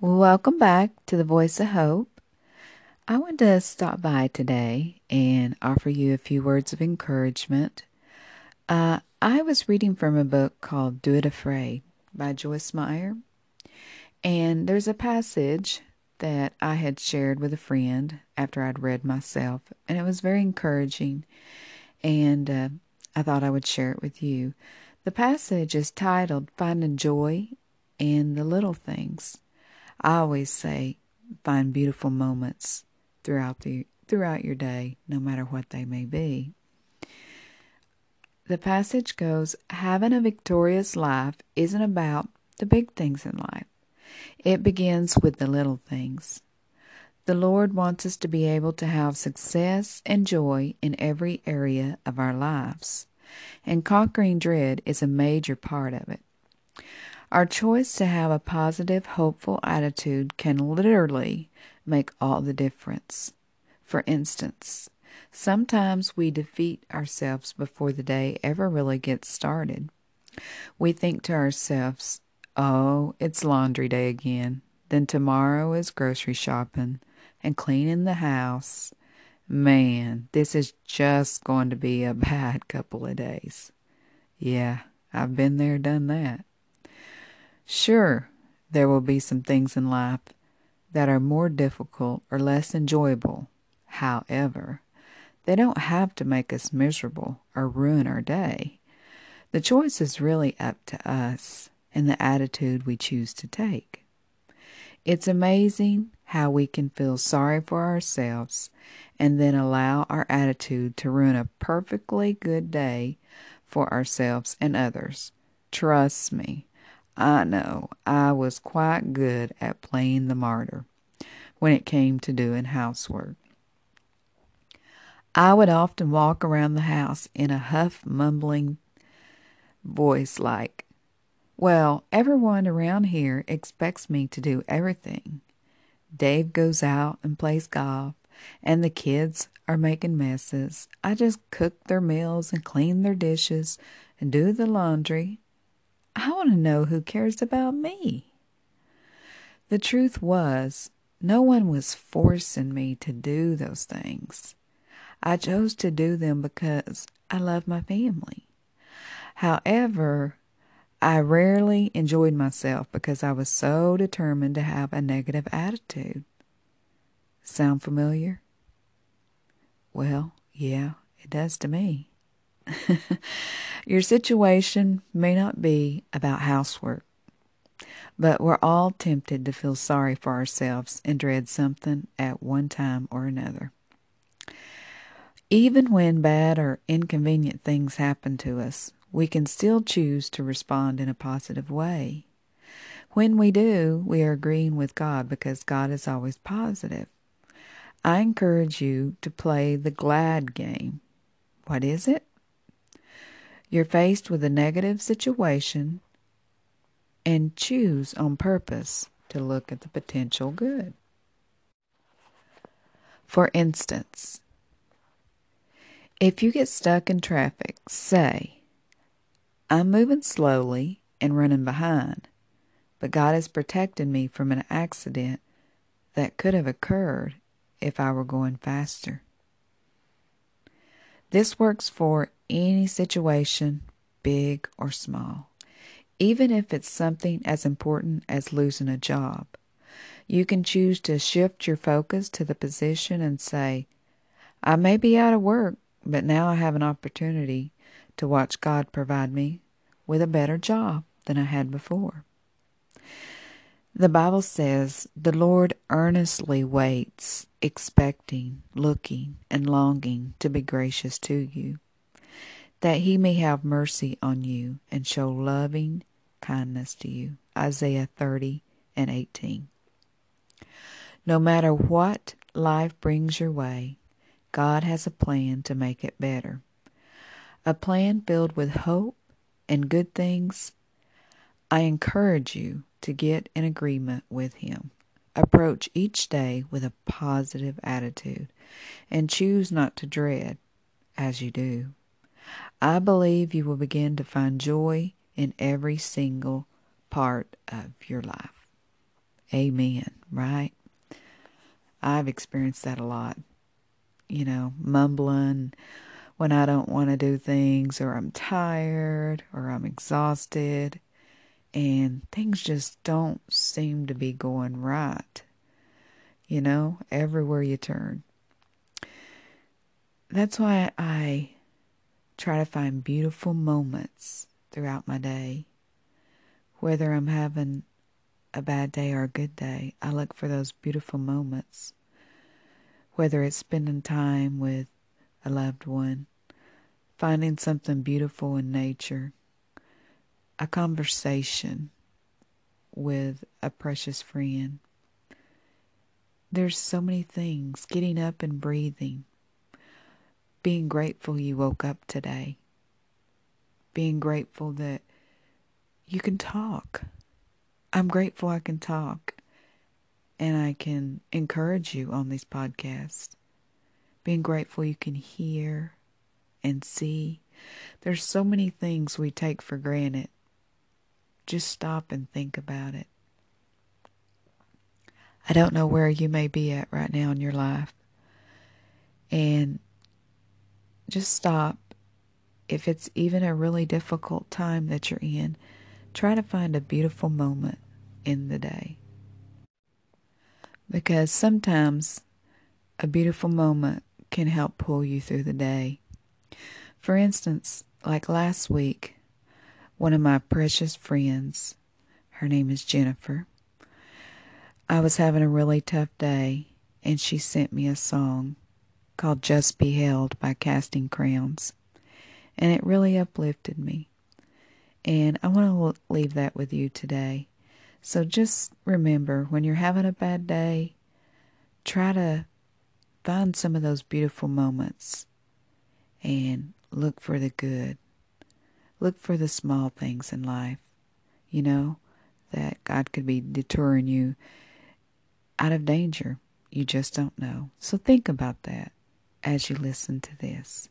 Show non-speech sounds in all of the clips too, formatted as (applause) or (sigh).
Welcome back to the Voice of Hope. I want to stop by today and offer you a few words of encouragement. Uh, I was reading from a book called Do It Afraid by Joyce Meyer, and there's a passage that I had shared with a friend after I'd read myself, and it was very encouraging, and uh, I thought I would share it with you. The passage is titled Finding Joy in the Little Things. I always say find beautiful moments throughout the throughout your day, no matter what they may be. The passage goes, having a victorious life isn't about the big things in life. It begins with the little things. The Lord wants us to be able to have success and joy in every area of our lives, and conquering dread is a major part of it. Our choice to have a positive, hopeful attitude can literally make all the difference. For instance, sometimes we defeat ourselves before the day ever really gets started. We think to ourselves, oh, it's laundry day again. Then tomorrow is grocery shopping and cleaning the house. Man, this is just going to be a (laughs) bad couple of days. Yeah, I've been there, done that. Sure, there will be some things in life that are more difficult or less enjoyable. However, they don't have to make us miserable or ruin our day. The choice is really up to us and the attitude we choose to take. It's amazing how we can feel sorry for ourselves and then allow our attitude to ruin a perfectly good day for ourselves and others. Trust me, I know I was quite good at playing the martyr when it came to doing housework. I would often walk around the house in a huff, mumbling voice like, Well, everyone around here expects me to do everything. Dave goes out and plays golf, and the kids are making messes. I just cook their meals and clean their dishes and do the laundry I want to know who cares about me. The truth was, no one was forcing me to do those things. I chose to do them because I love my family. However, I rarely enjoyed myself because I was so determined to have a negative attitude. Sound familiar? Well, yeah, it does to me. Your situation may not be about housework, but we're all tempted to feel sorry for ourselves and dread something at one time or another. Even when bad or inconvenient things happen to us, we can still choose to respond in a positive way. When we do, we are agreeing with God because God is always positive. I encourage you to play the glad game. What is it? You're faced with a negative situation and choose on purpose to look at the potential good. For instance, if you get stuck in traffic, say, I'm moving slowly and running behind, but God has protected me from an accident that could have occurred if I were going faster. This works for any situation, big or small, even if it's something as important as losing a job. You can choose to shift your focus to the position and say, I may be out of work, but now I have an opportunity to watch God provide me with a better job than I had before. The Bible says, The Lord earnestly waits, expecting, looking, and longing to be gracious to you that he may have mercy on you and show loving kindness to you. Isaiah 30 and 18. No matter what life brings your way, God has a plan to make it better. A plan filled with hope and good things. I encourage you to get in agreement with Him. Approach each day with a positive attitude and choose not to dread as you do. I believe you will begin to find joy in every single part of your life. amen, right? I've experienced that a lot. You know, mumbling when I don't want to do things, or I'm tired, or I'm exhausted, and things just don't seem to be going right. You know, everywhere you turn. That's why I try to find beautiful moments throughout my day. Whether I'm having a bad day or a good day, I look for those beautiful moments. Whether it's spending time with a loved one, finding something beautiful in nature, a conversation with a precious friend. There's so many things getting up and breathing, being grateful you woke up today, being grateful that you can talk. I'm grateful I can talk and I can encourage you on these podcasts. Being grateful you can hear and see. There's so many things we take for granted. Just stop and think about it. I don't know where you may be at right now in your life. And just stop. If it's even a really difficult time that you're in, try to find a beautiful moment in the day. Because sometimes a beautiful moment can help pull you through the day. For instance, like last week, one of my precious friends, her name is Jennifer, I was having a really tough day, and she sent me a song called Just Be Held by Casting Crowns, and it really uplifted me. And I want to leave that with you today. So just remember when you're having a bad day, try to find some of those beautiful moments and look for the good. Look for the small things in life, you know, that God could be deterring you out of danger. You just don't know. So think about that as you listen to this.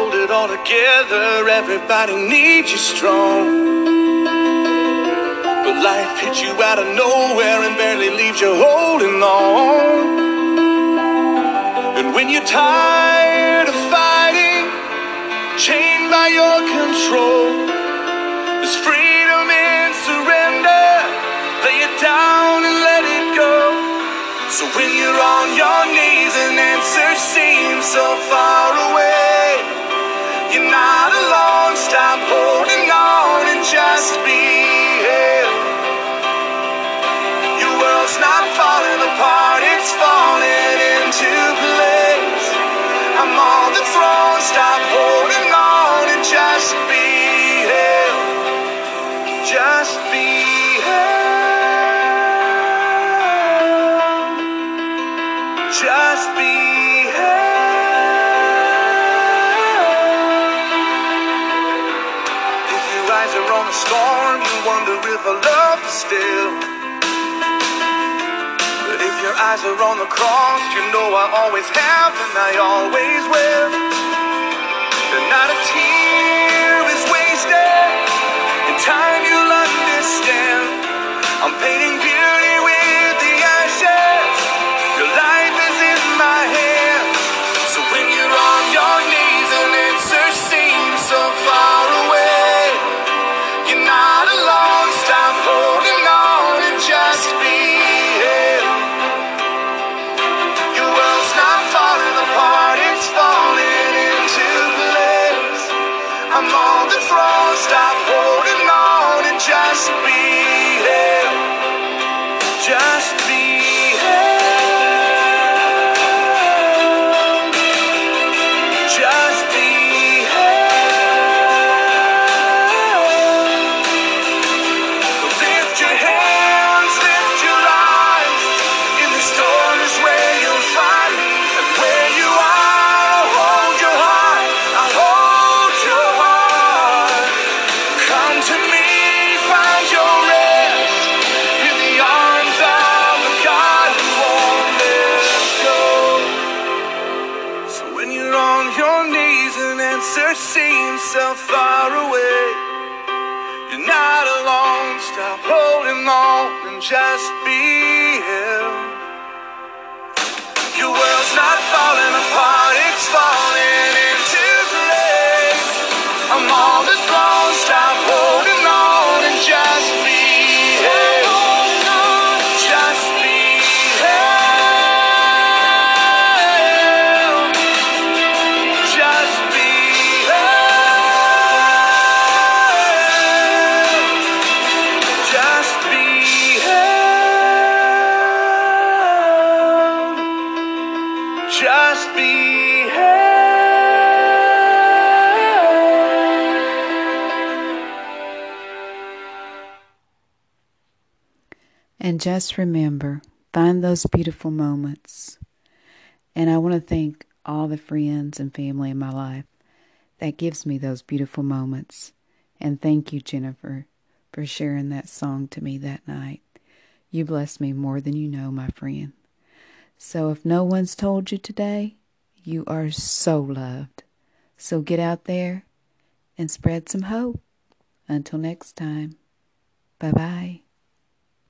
Hold it all together, everybody needs you strong. But life hits you out of nowhere and barely leaves you holding on. And when you're tired of fighting, chained by your control, there's freedom in surrender. Lay it down and let it go. So when you're on your knees and answer seems so far not falling apart, it's falling into place. I'm on the throne, stop holding on and just be held. Just be held. Just be held. If your eyes are on the storm, you wonder if I love you still. Eyes are on the cross, you know I always have and I always will. And not a tear is wasted. In time you'll understand. I'm painting yourself far away. You're not alone, stop holding on and just be here. Your world's not falling apart, it's falling. Just be. And just remember, find those beautiful moments. And I want to thank all the friends and family in my life that gives me those beautiful moments. And thank you, Jennifer, for sharing that song to me that night. You bless me more than you know, my friend. So if no one's told you today, you are so loved. So get out there and spread some hope. Until next time, bye bye.